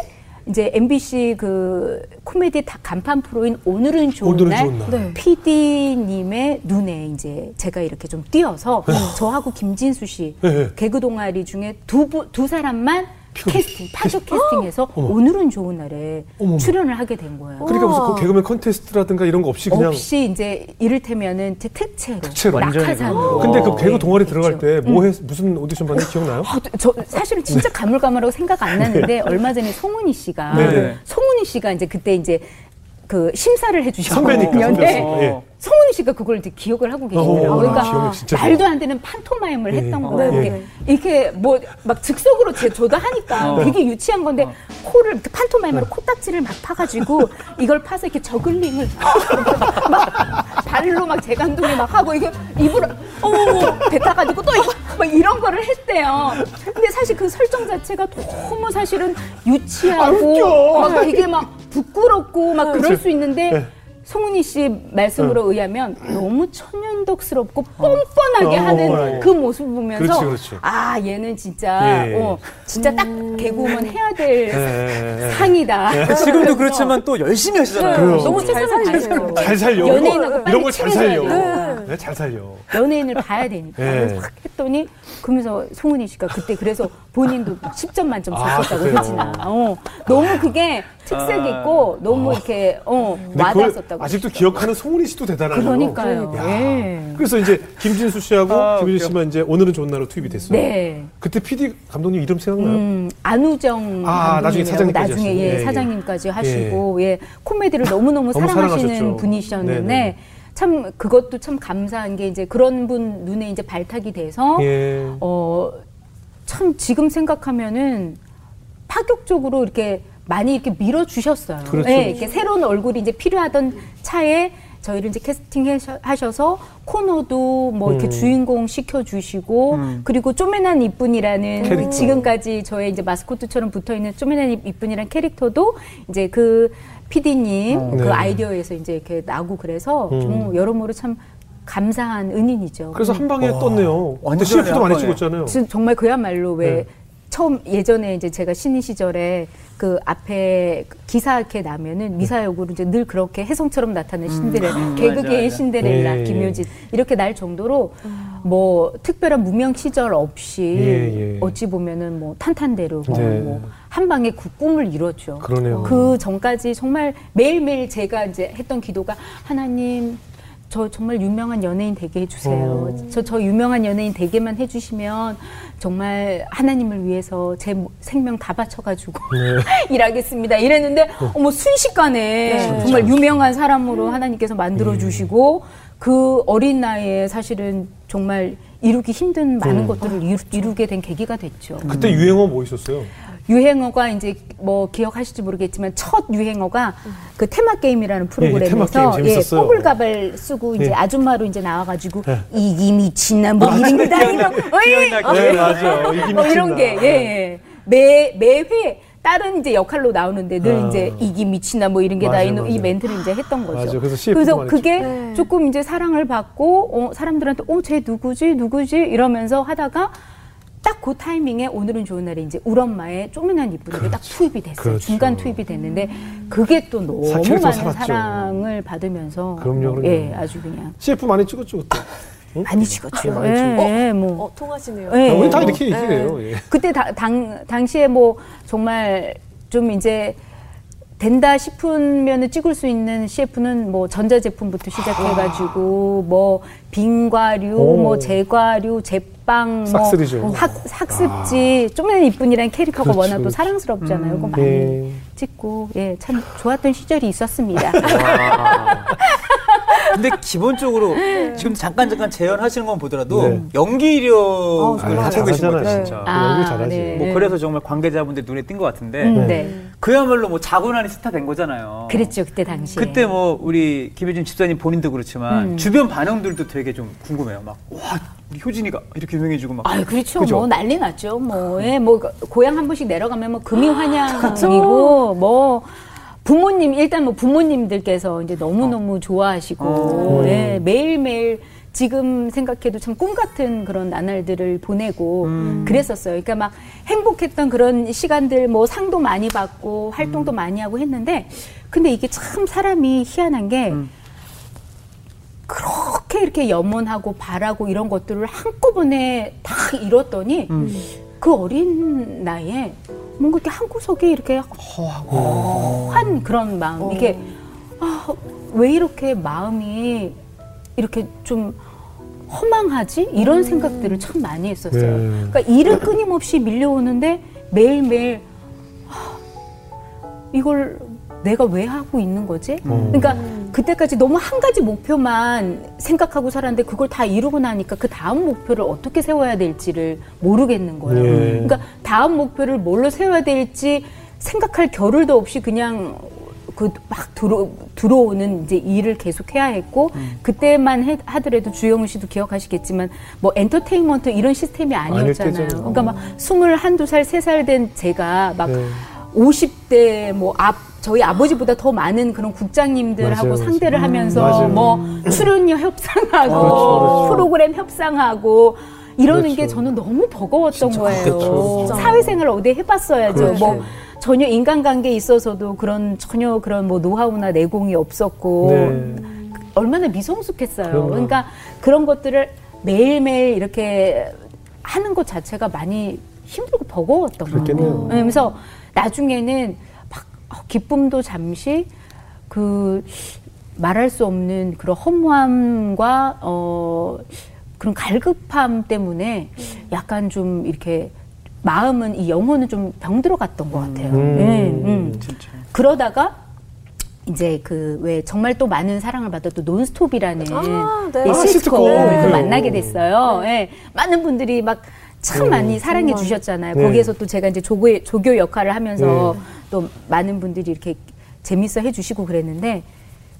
이제 MBC 그 코미디 다 간판 프로인 오늘은 좋은
오늘은
날
좋은 날.
네.
PD님의 눈에 이제 제가 이렇게 좀 띄어서 저하고 김진수 씨
네, 네.
개그 동아리 중에 두, 부- 두 사람만 캐스팅, 파조 캐스팅해서
어머.
오늘은 좋은 날에
어머.
출연을 하게 된 거예요.
그러니까 무슨 그 개그맨 컨테스트라든가 이런 거 없이 그냥.
없이 이제 이를테면은 제 특채로,
특채로.
낙하산으로.
근데 그 개그
네,
동아리
했죠.
들어갈 때뭐 해, 무슨 오디션 봤는지 기억나요?
아, 저 사실은 진짜 가물가물하고 생각 안 나는데 얼마 전에 송은이 씨가
네.
송은이 씨가 이제 그때 이제 그 심사를 해주셨거든요. 네.
선배였어. 예.
송은이 씨가 그걸 이제 기억을 하고 계시더라고요.
어,
그러니까
기억력 진짜
말도. 안 되는 판토마임을
예,
했던
예.
거예요.
네,
이렇게,
네.
이렇게 뭐 막 즉석으로 제 저도 하니까
네.
되게 유치한 건데 코를 이렇게 판토마임으로 코딱지를 막 파가지고 이걸 파서 이렇게 저글링을 막 발로 막 재간둥이 막 하고 이게 입으로 어머 뱉어가지고 또 이거 막 이런 거를 했대요. 근데 사실 그 설정 자체가 너무 사실은
아,
유치하고
웃겨.
막 되게 막 부끄럽고 막 그럴 수 있는데
네.
송은이 씨 말씀으로 의하면 너무 천연덕스럽고 뻔뻔하게
어,
하는
뻔뻔하게.
그 모습 보면서
그렇지, 그렇지.
아 얘는 진짜
예.
어, 진짜 딱 개그우먼 해야 될
예, 예, 예.
상이다.
지금도 그렇지만 또 열심히 하시잖아요.
그럼.
너무 잘 살리세요.
잘 살려.
연예인하고
이런 걸잘
친해져야
살려.
돼요.
네, 잘 살려.
연예인을 봐야 되니까
예.
그래서 확 했더니 그러면서 송은이 씨가 그때 그래서 본인도 10점 만점
아,
줬었다고
그래요?
했지나 어, 너무 그게 특색 있고 너무 이렇게 어,
근데 그걸
와닿았었다고
아직도 기억하는 송은이 씨도 대단하네요.
그러니까요.
야.
예.
그래서 이제 김진수 씨하고
아, 웃겨.
씨만 이제 오늘은 좋은 날로 투입이 됐어요.
네.
그때 PD 감독님 이름 생각나요?
음, 안우정
아, 나중에 사장님까지
나중에. 예,
예, 예.
사장님까지 하시고 예, 코미디를 너무너무
너무
사랑하시는
사랑하셨죠.
분이셨는데
네 네.
참 그것도 참 감사한 게 이제 그런 분 눈에 이제 발탁이 돼서
예.
어, 참 지금 생각하면은 파격적으로 이렇게 많이 이렇게 밀어 주셨어요.
그렇죠.
예, 이렇게 새로운 얼굴이 이제 필요하던 차에 저희를 이제 캐스팅 하셔- 하셔서 코너도 뭐 이렇게
음.
주인공 시켜주시고 그리고 쪼매난 이쁜이라는
캐릭터.
지금까지 저의 이제 마스코트처럼 붙어 있는 쪼매난 이- 이쁜이라는 캐릭터도 이제 그 PD님
네.
그 아이디어에서 이제 이렇게 나고 그래서 좀 여러모로 참 감사한 은인이죠.
그래서 한 방에 떴네요. 근데
완전히
CF도
한
많이. 찍었잖아요.
지금 정말 그야말로 왜
네.
처음 예전에 이제 제가 신인 시절에 그 앞에 기사 이렇게 나면은 미사역으로 이제 늘 그렇게 혜성처럼 나타나는 신데렐라 개그계의
맞아, 맞아.
신데렐라
예, 예.
김효진 이렇게 날 정도로 뭐 특별한 무명 시절 없이
예, 예.
어찌 보면은 뭐 탄탄대로고
네.
뭐한 방에 그 꿈을 이뤘죠.
그러네요.
그 전까지 정말 매일매일 제가 이제 했던 기도가 하나님 저 정말 유명한 연예인 되게 해주세요.
어.
저, 저 유명한 연예인 되게만 해주시면 정말 하나님을 위해서 제 모- 생명 다 바쳐가지고 일하겠습니다. 이랬는데 어머 순식간에 정말 유명한 사람으로 하나님께서 만들어 주시고 그 어린 나이에 사실은 정말 이루기 힘든 많은 것들을 이루, 이루게 된 계기가 됐죠.
그때 유행어 뭐 있었어요?
유행어가 이제 뭐 기억하실지 모르겠지만 첫 유행어가 그 테마 게임이라는
테마 게임
프로그램에서 예. 뽀글가발 쓰고 이제
예.
아줌마로 이제 나와가지고
예.
이기 미친나 뭐 이런
네, 맞아요. 이기
뭐 이런. 게 예, 예. 매 매회 다른 이제 역할로 나오는데 늘
아.
이제 이기 미친나 뭐 이런 게 다니는 이. 멘트를 이제 했던 거죠.
맞아요. 그래서
그래서 그게
네.
조금 이제 사랑을 받고 어, 사람들한테 어 쟤 누구지 누구지 이러면서 하다가 딱 그 타이밍에 오늘은 좋은 날에 이제 우리 엄마의 쪼매난 이쁜이가 딱 투입이 됐어요.
그렇죠.
중간 투입이 됐는데 그게 또 너무 많은
살았죠.
사랑을 받으면서
그럼요, 그럼요.
예, 아주 그냥
CF 많이 찍었죠 그때. 응?
많이 찍었죠.
많이
예,
찍었죠.
예, 뭐
어, 통하시네요.
예.
아, 우리 다 이렇게 얘기해요. 예.
그때 다- 당, 당시에 뭐 정말 좀 이제 된다 싶으면 찍을 수 있는 CF는 뭐 전자제품부터 시작해가지고 뭐 빙과류,
오.
뭐 제과류, 제빵,
싹쓸이죠.
뭐 학, 학습지, 좀만 이쁜이라는 캐릭터가
그렇죠,
워낙 또
그렇죠.
사랑스럽잖아요. 그거 많이
예.
찍고 예 참 좋았던 시절이 있었습니다.
근데 기본적으로 지금 잠깐 잠깐 재연하시는 건 보더라도
네.
연기력을
아,
가지고 계신 것 같아요,
진짜.
진짜.
연기 잘하지.
네.
뭐 그래서 정말 관계자분들 눈에 띈 것 같은데
음,
네.
네.
그야말로 뭐 자고나니 스타 된 거잖아요.
그랬죠 그때 당시에.
그때 뭐 우리 김효진 집사님 본인도 그렇지만
음.
주변 반응들도 되게 좀 궁금해요. 막와 우리 효진이가 이렇게 유명해지고 막.
아, 그렇죠.
그죠?
뭐 난리 났죠. 뭐, 예, 뭐 고향 한 번씩 내려가면 뭐 금이 환영이고 뭐 부모님 일단 뭐 부모님들께서 이제 너무 너무 좋아하시고
어.
예, 매일 매일 지금 생각해도 참 꿈 같은 그런 나날들을 보내고
음.
그랬었어요. 그러니까 막 행복했던 그런 시간들 뭐 상도 많이 받고 활동도 많이 하고 했는데 근데 이게 참 사람이 희한한 게
음.
그렇게 이렇게 염원하고 바라고 이런 것들을 한꺼번에 다 이뤘더니
음.
그 어린 나이에 뭔가 이렇게 한 구석에 이렇게 허한 그런 마음 이게 아, 왜 이렇게 마음이 이렇게 좀 허망하지 이런 생각들을 참 많이 했었어요.
네.
그러니까 일은 끊임없이 밀려오는데 매일매일 아, 이걸 내가 왜 하고 있는 거지?
어.
그러니까 그때까지 너무 한 가지 목표만 생각하고 살았는데 그걸 다 이루고 나니까 그 다음 목표를 어떻게 세워야 될지를 모르겠는 거예요.
네.
그러니까 다음 목표를 뭘로 세워야 될지 생각할 겨를도 없이 그냥 그막 들어 들어오는 이제 일을 계속 해야 했고 그때만 해- 하더라도 주영훈 씨도 기억하시겠지만 뭐 엔터테인먼트 이런 시스템이 아니었잖아요. 그러니까 막 스물 한두 살 세 살 된 제가 막
네.
50대 뭐 앞 저희 아버지보다 더 많은 그런 국장님들하고
맞아요,
상대를
맞아요.
하면서
맞아요.
뭐 출연료 협상하고
그렇죠, 그렇죠.
프로그램 협상하고 이러는 게
그렇죠.
저는 너무 버거웠던 거예요.
그렇죠.
사회생활 어디 해봤어야죠.
그렇죠.
뭐 전혀 인간관계에 있어서도 그런 전혀 그런 뭐 노하우나 내공이 없었고
네.
얼마나 미성숙했어요.
그럼요.
그러니까 그런 것들을 매일매일 이렇게 하는 것 자체가 많이 힘들고 버거웠던 거예요.
그랬겠네요.
그래서 나중에는 막 어, 기쁨도 잠시 그 말할 수 없는 그런 허무함과 어 그런 갈급함 때문에 약간 좀 이렇게 마음은 이 영혼은 좀 병들어 갔던 것 같아요.
음.
네, 음.
진짜.
그러다가 이제 그 왜 정말 또 많은 사랑을 받았던 논스톱이라는
아, 네.
예,
아,
시트콤을
시트콤.
또
그래요.
만나게 됐어요. 예. 많은 분들이 막 참
네.
많이 사랑해
정말.
주셨잖아요.
네.
거기에서 또 제가 이제 조교, 조교 역할을 하면서
네.
또 많은 분들이 이렇게 재밌어 해주시고 그랬는데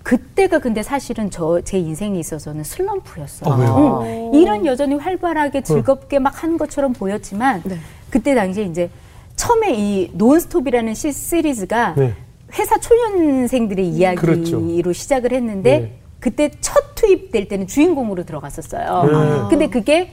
그때가 근데 사실은 저 제 인생에 있어서는 슬럼프였어요.
아?
응. 일은 여전히 활발하게 즐겁게 막 하는 것처럼 보였지만
네.
그때 당시에 이제 처음에 이 논스톱이라는 시, 시리즈가
네.
회사 초년생들의 이야기로
그렇죠.
시작을 했는데
네.
그때 첫 투입될 때는 주인공으로 들어갔었어요.
네.
근데 그게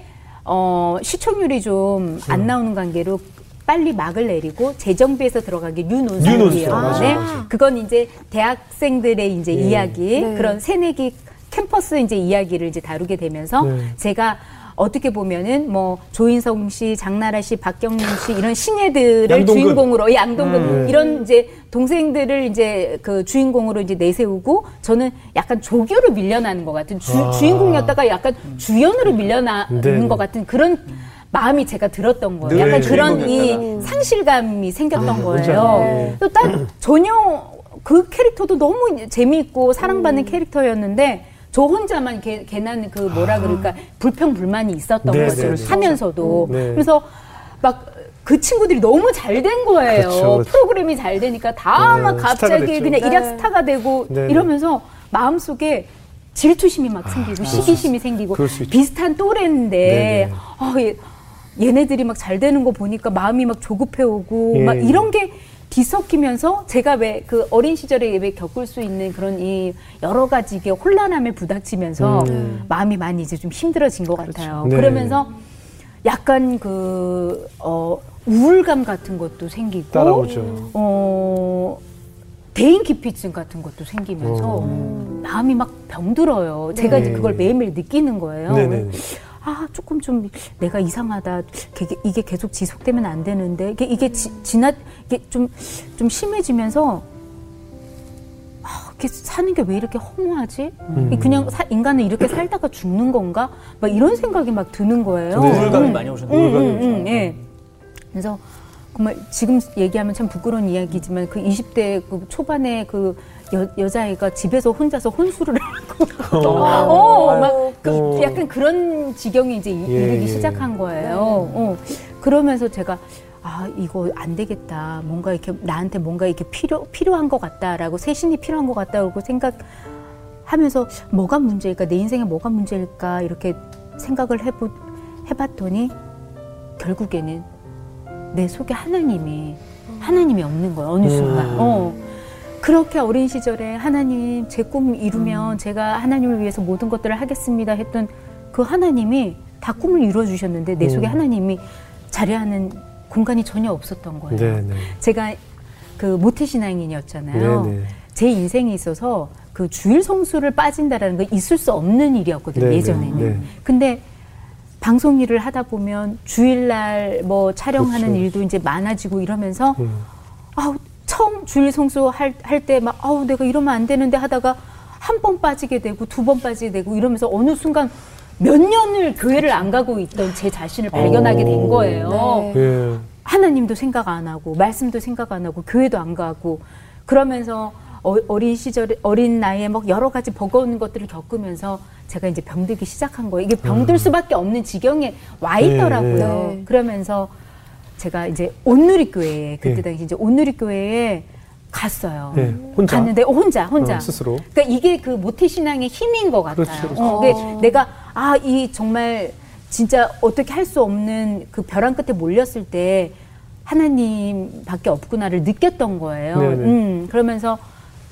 어, 시청률이 좀 안 나오는 관계로 빨리 막을 내리고 재정비에서 들어가게
뉴논스톱,
뉴논스톱이에요.
맞아요,
네. 그건 이제 대학생들의 이제
네.
이야기
네.
그런 새내기 캠퍼스 이제 이야기를 이제 다루게 되면서
네.
제가 어떻게 보면은 뭐 조인성 씨, 장나라 씨, 박경민 씨 이런 신예들을
양동근.
주인공으로 양동근
음.
이런 이제 동생들을 이제 그 주인공으로 이제 내세우고 저는 약간 조교로 밀려나는 것 같은 주,
아.
주인공이었다가 약간 주연으로 밀려나는
네.
것 같은 그런 마음이 제가 들었던 거예요.
늘
약간 그런.
이
상실감이 생겼던
뭔지
거예요.
알아요.
또 딱 전혀 그 캐릭터도 너무 재미있고 사랑받는 캐릭터였는데 저 혼자만 개, 괜한 그 뭐라 그럴까 불평 불만이 있었던
네,
거죠
네, 네.
하면서도
네.
그래서 막 그 친구들이 너무 잘 된 거예요.
그렇죠.
프로그램이 잘 되니까 다
네,
막 갑자기. 그냥
네.
일약 스타가 되고. 이러면서 마음속에 질투심이 막 생기고 시기심이 생기고
그럴 수 있죠.
비슷한 또래인데 얘- 얘네들이 막 잘 되는 거 보니까 마음이 막 조급해 오고
예.
막 이런 게 뒤섞이면서 제가 왜 그 어린 시절에 왜 겪을 수 있는 그런 이 여러 가지 이게 혼란함에 부닥치면서
음.
마음이 많이 이제 좀 힘들어진 것 같아요.
네.
그러면서 약간 그, 어, 우울감 같은 것도 생기고,
따라오죠.
어, 대인 기피증 같은 것도 생기면서
어.
마음이 막 병들어요. 제가 이제
네.
그걸 매일매일 느끼는 거예요.
네네.
아, 조금 좀 내가 이상하다. 이게, 계속 지속되면 안 되는데. 이게, 이게 지, 지나, 이게 좀, 좀 심해지면서, 아, 이렇게 사는 게 왜 이렇게 허무하지?
음.
이 그냥 사- 인간은 이렇게 살다가 죽는 건가? 막 이런 생각이 막 드는 거예요.
우울감이
음.
많이 오셨네요.
음,
우울감이
음. 음, 예. 그래서 정말 지금 얘기하면 참 부끄러운 이야기지만 그 20대 그 초반에 그 여, 여자애가 집에서 혼자서 혼술을 하고 어, 막 그,
어.
약간 그런 지경이 이제 이-
예,
이르기
예.
시작한 거예요. 어. 그러면서 제가 아 이거 안 되겠다. 뭔가 이렇게 나한테 뭔가 이렇게 필요 필요한 것 같다라고 세신이 필요한 것 같다고 생각하면서 뭐가 문제일까 내 인생에 뭐가 문제일까 이렇게 생각을 해보 해봤더니 결국에는 내 속에 하나님이 하나님이 없는 거예요 어느 순간.
음.
어. 그렇게 어린 시절에 하나님 제 꿈 이루면 제가 하나님을 위해서 모든 것들을 하겠습니다 했던 그 하나님이 다 꿈을 이루어 주셨는데 내 속에
음.
하나님이 자리하는 공간이 전혀 없었던 거예요.
네, 네.
제가 그 모태 신앙인이었잖아요.
네, 네.
제 인생에 있어서 그 주일 성수를 빠진다라는 건 있을 수 없는 일이었거든요.
네, 네,
예전에는.
네.
근데 방송 일을 하다 보면 주일날 뭐 촬영하는
그렇죠.
일도 이제 많아지고 이러면서
음.
주일 성수 할 때 막 아우 내가 이러면 안 되는데 하다가 한 번 빠지게 되고 두 번 빠지게 되고 이러면서 어느 순간 몇 년을 교회를 안 가고 있던 제 자신을 발견하게 된 거예요.
네.
예.
하나님도 생각 안 하고 말씀도 생각 안 하고 교회도 안 가고 그러면서 어, 어린 시절에 어린 나이에 막 여러 가지 버거운 것들을 겪으면서 제가 이제 병들기 시작한 거예요. 이게 병들 수밖에 없는 지경에 와 있더라고요.
네.
그러면서 제가 이제 온누리 교회에 그때
네.
당시 이제 온누리 교회에 갔어요.
네, 혼자?
갔는데 어, 혼자 혼자
어, 스스로.
그러니까 이게 그 모태 신앙의 힘인 것 같아요.
그렇죠, 그렇죠.
어, 그게 내가 아 이 정말 진짜 어떻게 할 수 없는 그 벼랑 끝에 몰렸을 때 하나님밖에 없구나를 느꼈던 거예요.
네네.
음, 그러면서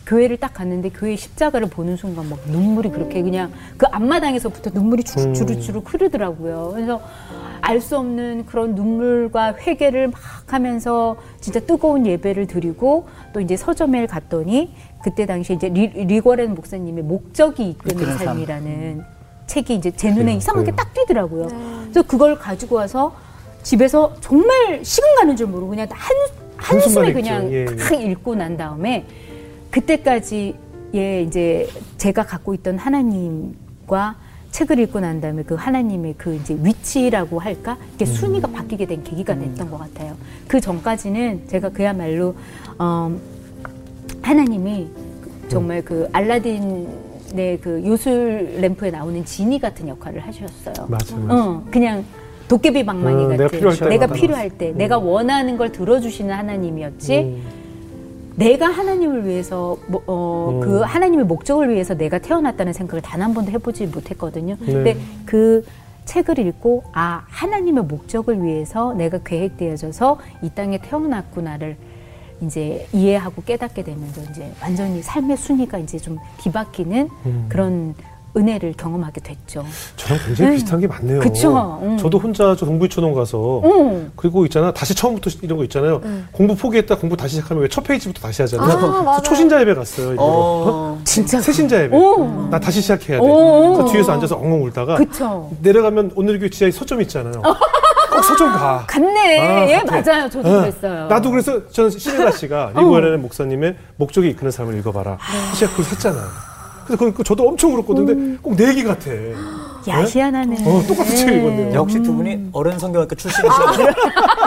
교회를 딱 갔는데 교회 십자가를 보는 순간 막 눈물이 그렇게 그냥 그 앞마당에서부터 눈물이
음.
주룩주룩주룩 흐르더라고요. 그래서 알 수 없는 그런 눈물과 회개를 막 하면서 진짜 뜨거운 예배를 드리고 또 이제 서점에 갔더니 그때 당시 이제 리, 리거렌 목사님의 목적이 이끄는
삶.
삶이라는 책이 이제 제 눈에
네,
이상하게
네.
딱 띄더라고요. 그래서 그걸 가지고 와서 집에서 정말 시간 가는 줄 모르고 그냥 한 한숨에 그냥.
예, 예.
탁 읽고 난 다음에 그때까지 예 이제 제가 갖고 있던 하나님과 책을 읽고 난 다음에 그 하나님의 그 이제 위치라고 할까 이게
음.
순위가 바뀌게 된 계기가 됐던 것 같아요. 그 전까지는 제가 그야말로 어, 하나님이 정말 그 알라딘의 그 요술 램프에 나오는 지니 같은 역할을 하셨어요.
맞아요.
어, 그냥 도깨비 방망이
어,
같은
내가 필요할 때
내가. 필요할 때 내가 원하는 걸 들어주시는 하나님이었지
음.
내가 하나님을 위해서 뭐, 어,
음.
그 하나님의 목적을 위해서 내가 태어났다는 생각을 단 한 번도 해보지 못했거든요.
네.
근데 그 책을 읽고 아 하나님의 목적을 위해서 내가 계획되어져서 이 땅에 태어났구나를 이제 이해하고 깨닫게 되면서 이제 완전히 삶의 순위가 이제 좀 뒤바뀌는
음.
그런 은혜를 경험하게 됐죠.
저랑 굉장히
네.
비슷한 게 많네요.
그쵸. 음.
저도 혼자 저 동부이촌동 가서
음.
그리고 있잖아 다시 처음부터 이런 거 있잖아요. 공부 포기했다 공부 다시 시작하면 왜 첫 페이지부터 다시 하잖아요.
아.
초신자 예배 갔어요. 일부러.
어.
진짜
새신자 예배.
오.
나 다시 시작해야 돼.
오.
그래서 뒤에서 앉아서 엉엉 울다가
그쵸.
내려가면 온누리 교회 지하에 서점 있잖아요. 꼭 서점 가.
갔네.
아,
예,
같아.
맞아요. 저도
어.
그랬어요.
나도 그래서 저는 시네라 씨가 리고에라는 목사님의 목적이 이끄는 삶을 읽어봐라. 제가 그걸 샀잖아요. 그래서 그 저도 엄청 울었거든요. 근데 꼭 내 얘기 같아.
야, 희한하네.
어, 똑같은 책 읽었네요.
역시 두 분이 어른 성경학교 출신이시죠.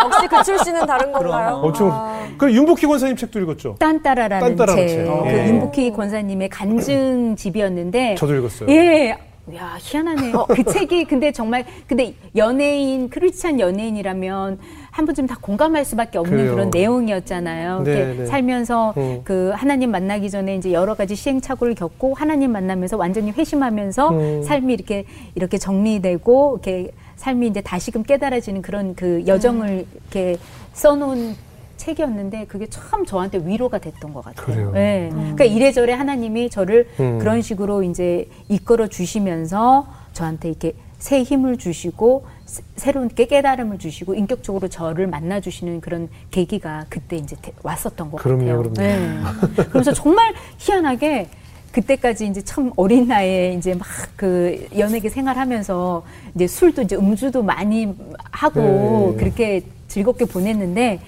역시 그 출신은 다른 건가요?
엄청.
아.
그 윤복희 권사님 책도 읽었죠.
딴따라라는
딴따라라는
책.
책.
그
예.
윤복희 권사님의 간증집이었는데.
저도 읽었어요.
예. 야, 희한하네. 그 책이 근데 정말 근데 연예인 크리스찬 연예인이라면 한 번쯤 다 공감할 수밖에 없는
그래요.
그런 내용이었잖아요.
네, 네.
살면서
음.
그 하나님 만나기 전에 이제 여러 가지 시행착오를 겪고 하나님 만나면서 완전히 회심하면서
음.
삶이 이렇게 이렇게 정리되고 이렇게 삶이 이제 다시금 깨달아지는 그런 그 여정을 이렇게 써놓은 책이었는데 그게 참 저한테 위로가 됐던 것 같아요.
그래요.
예. 그러니까 이래저래 하나님이 저를
음.
그런 식으로 이제 이끌어 주시면서 저한테 이렇게 새 힘을 주시고 새- 새로운 깨- 깨달음을 주시고 인격적으로 저를 만나 주시는 그런 계기가 그때 이제 대- 왔었던 것
그럼요,
같아요.
그럼요.
예. 그래서 정말 희한하게 그때까지 이제 참 어린 나이에 이제 막 그 연예계 생활하면서 이제 술도 이제 음주도 많이 하고
네.
그렇게 즐겁게 보냈는데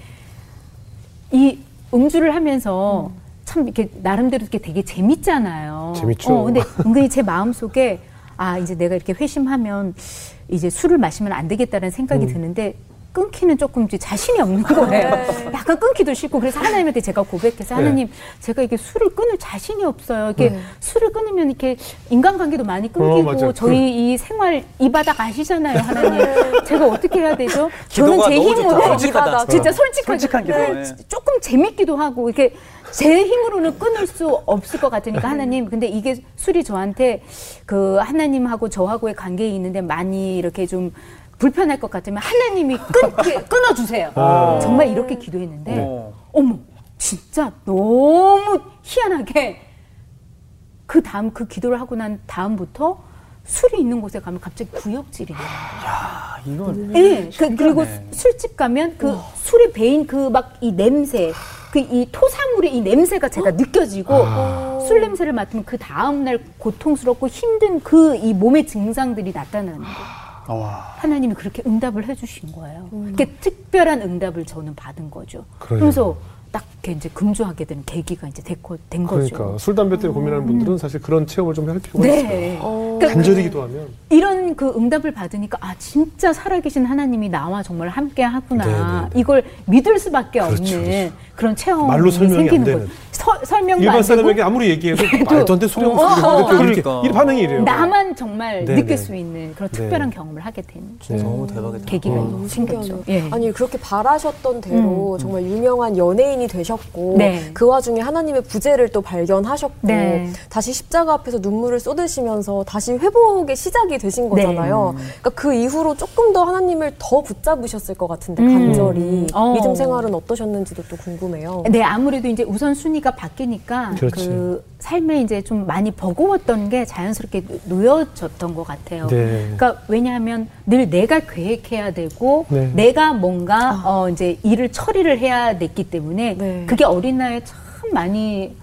이 음주를 하면서 참 이렇게 나름대로 이렇게 되게 재밌잖아요.
재밌죠.
어, 근데 은근히 제 마음 속에 아 이제 내가 이렇게 회심하면 이제 술을 마시면 안 되겠다는 생각이
음.
드는데 끊기는 조금 이제 자신이 없는 거예요. 약간 끊기도 싫고 그래서 하나님한테 제가 고백해서
네.
하나님 제가 이게 술을 끊을 자신이 없어요. 이게 술을 끊으면 이렇게 인간관계도 많이 끊기고
어.
저희 이 생활 이 바닥 아시잖아요, 하나님. 제가 어떻게 해야 되죠?
너무 좋다.
힘으로
솔직하다.
진짜 솔직하게
솔직한 기도.
네,
예.
조금 재밌기도 하고 이렇게 제 힘으로는 끊을 수 없을 것 같으니까 하나님 근데 이게 술이 저한테 그 하나님하고 저하고의 관계에 있는데 많이 이렇게 좀 불편할 것 같으면 하나님이 끊게 끊어주세요.
아.
정말 이렇게 기도했는데
어.
어머 진짜 너무 희한하게 그 다음 그 기도를 하고 난 다음부터 술이 있는 곳에 가면 갑자기 구역질이 나요.
아, 이건
예, 그, 그리고. 술집 가면 그 술에 배인 그 막 이 냄새, 그 이 토사물의 이 냄새가 제가 느껴지고 술 냄새를 맡으면 그 다음날 고통스럽고 힘든 그 이 몸의 증상들이 나타나는 거예요.
와.
하나님이 그렇게 응답을 해주신 거예요. 그렇게 특별한 응답을 저는 받은 거죠.
그래요.
그래서 딱 이제 금주하게 된 계기가 이제 됐고, 된 거죠.
그러니까 술 담배 때문에 고민하는 분들은 사실 그런 체험을 좀 할 필요가 있어요.
네.
어.
그러니까
간절히 기도 하면
이런 그 응답을 받으니까 아 진짜 살아계신 하나님이 나와 정말 함께 하구나
네, 네.
이걸 믿을 수밖에
그렇죠,
없는
그렇죠.
그런 체험이
말로 설명이 안
생기는
되는.
거예요. 서- 설명도
일반
안
사람에게 아무리 얘기해도 말도 안 되는 소리 하고
어,
있어요.
어,
이렇게
그러니까.
이 반응이 이래요.
나만 정말
네,
느낄
네.
수 있는 그런
네.
특별한 경험을 하게 된
너무 대박이다.
계기가
어.
생겼죠. 예.
아니 그렇게 바라셨던 대로 정말 유명한 연예인이 되셨고
네.
그 와중에 하나님의 부재를 또 발견하셨고
네.
다시 십자가 앞에서 눈물을 쏟으시면서 다시 회복의 시작이 되신
네.
거잖아요. 그러니까 그 이후로 조금 더 하나님을 더 붙잡으셨을 것 같은데
음.
간절히
어.
믿음 생활은 어떠셨는지도 또 궁금해요.
네, 아무래도 이제 우선 순위가 바뀌니까
그렇지.
그 삶에 이제 좀 많이 버거웠던 게 자연스럽게 놓여졌던 것 같아요.
네.
그러니까 왜냐하면 늘 내가 계획해야 되고
네.
내가 뭔가 어 이제 일을 처리를 해야 됐기 때문에
네.
그게 어린 나이에 참 많이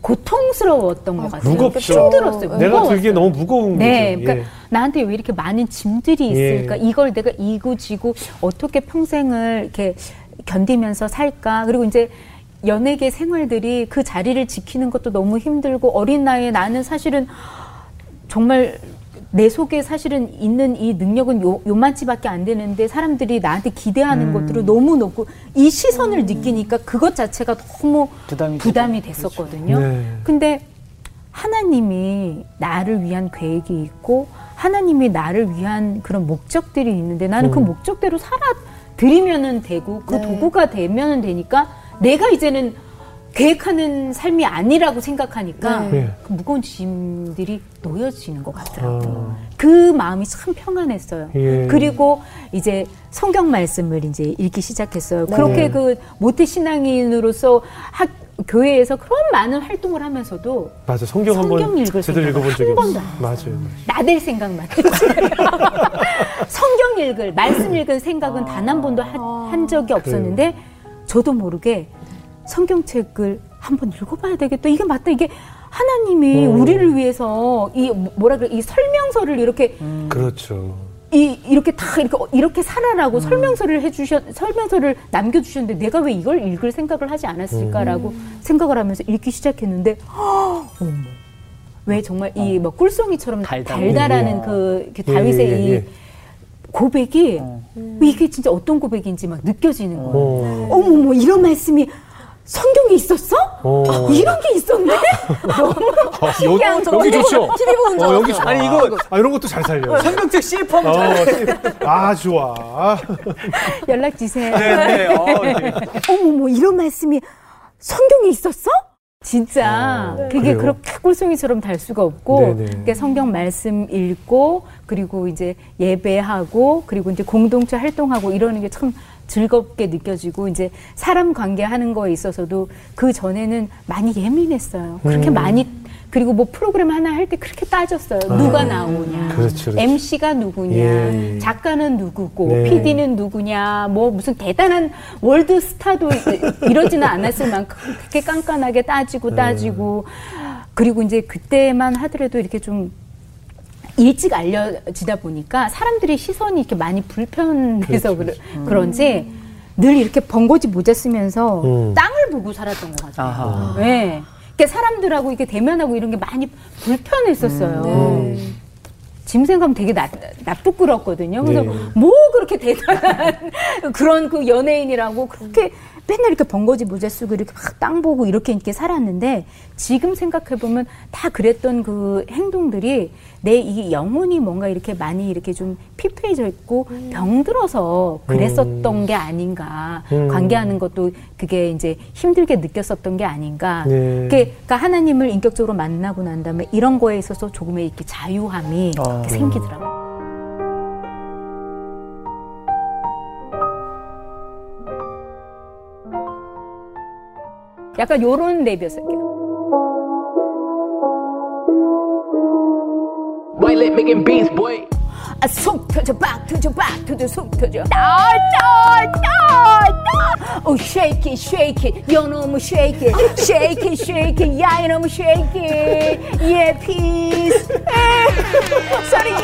고통스러웠던 것 같아요.
무겁죠.
힘들었어요.
내가
무거웠어요.
들기에 너무 무거운
네,
거죠.
그러니까 나한테 왜 이렇게 많은 짐들이 있을까?
예.
이걸 내가 이고 지고 어떻게 평생을 이렇게 견디면서 살까? 그리고 이제 연예계 생활들이 그 자리를 지키는 것도 너무 힘들고 어린 나이에 나는 사실은 정말 내 속에 사실은 있는 이 능력은 요, 요만치밖에 안 되는데 사람들이 나한테 기대하는 것들을 너무 높고 이 시선을 느끼니까 그것 자체가 너무
부담이
부담이. 됐었거든요.
네.
근데 하나님이 나를 위한 계획이 있고 하나님이 나를 위한 그런 목적들이 있는데 나는 그
음.
목적대로 살아 드리면은 되고 그
네.
도구가 되면은 되니까 내가 이제는 계획하는 삶이 아니라고 생각하니까
네.
네.
그 무거운 짐들이 놓여지는 것 같더라고요.
아.
그 마음이 참 평안했어요.
예.
그리고 이제 성경 말씀을 이제 읽기 시작했어요.
네.
그렇게 그 모태 신앙인으로서 학, 교회에서 그런 많은 활동을 하면서도
맞아. 성경
성경
한번
읽을
제대로 읽어본 적이
한 번도
없어.
안
맞아요.
나댈 생각만. 성경 읽을, 말씀 읽은 생각은 단한 번도 하- 한 적이 없었는데 저도 모르게 성경책을 한번 읽어봐야 되겠다. 이게 맞다. 이게 하나님이
음.
우리를 위해서 이 뭐라 그래 이 설명서를 이렇게
그렇죠.
이 이렇게 다 이렇게 이렇게 살아라고 설명서를 해주셨 설명서를 남겨주셨는데 내가 왜 이걸 읽을 생각을 하지 않았을까라고 생각을 하면서 읽기 시작했는데 어머 왜 정말 이 뭐 꿀송이처럼
달달.
달달하는
예.
그, 그
예,
다윗의
예,
이
예.
고백이
어.
이게 진짜 어떤 고백인지 막 느껴지는 거예요.
어.
어머머 이런 말씀이 성경에 있었어?
어.
이런 게 있었네? 너무
아, 여,
신기한
여기 좋죠.
TV 보는 줄
어, 여기
알았어요.
아니 이거 아 이런 것도 잘 살려.
성경책 CF 하면
어,
잘.
아 좋아.
연락 주세요.
네, 네. 어, 네.
어머머 이런 말씀이 성경에 있었어? 진짜
어,
그게
그래요?
그렇게 꿀송이처럼 달 수가 없고
네네.
그러니까 성경 말씀 읽고 그리고 이제 예배하고 그리고 이제 공동체 활동하고 이러는 게 참 즐겁게 느껴지고 이제 사람 관계하는 거에 있어서도 그 전에는 많이 예민했어요. 그렇게
음.
많이 그리고 뭐 프로그램 하나 할 때 그렇게 따졌어요. 누가 나오냐,
그렇죠, 그렇죠.
MC가 누구냐,
예, 예.
작가는 누구고,
네.
PD는 누구냐, 뭐 무슨 대단한 월드 스타도 이러지는 않았을 만큼 그렇게 깐깐하게 따지고
네.
따지고 그리고 이제 그때만 하더라도 이렇게 좀 일찍 알려지다 보니까 사람들의 시선이 이렇게 많이 불편해서
그렇죠,
그런지늘 이렇게 번거지 모자 쓰면서
음.
땅을 보고 살았던 것 같아요.
아하.
네. 그러니까 사람들하고 이렇게 대면하고 이런 게 많이 불편했었어요.
음.
네.
지금 생각하면 되게 나, 나쁘끄럽거든요. 그래서
네.
뭐 그렇게 대단한 그런 그 연예인이라고 그렇게 맨날 이렇게 번거지 모자 쓰고 이렇게 막 땅 보고 이렇게 이렇게 살았는데 지금 생각해 보면 다 그랬던 그 행동들이 내 이 영혼이 뭔가 이렇게 많이 이렇게 좀 피폐해져 있고 병들어서 그랬었던 게 아닌가
음.
관계하는 것도 그게 이제 힘들게 느꼈었던 게 아닌가
네.
그게 그러니까 하나님을 인격적으로 만나고 난 다음에 이런 거에 있어서 조금의 이렇게 자유함이
아.
생기더라고요. 약간 요런 랩이었어요. 아, 속 터져 박 터져 박 터져 속 터져 나나나나 오 shake it shake it 요 너무 shake it shake it shake it 야 이놈의 shake it yeah peace 에, sorry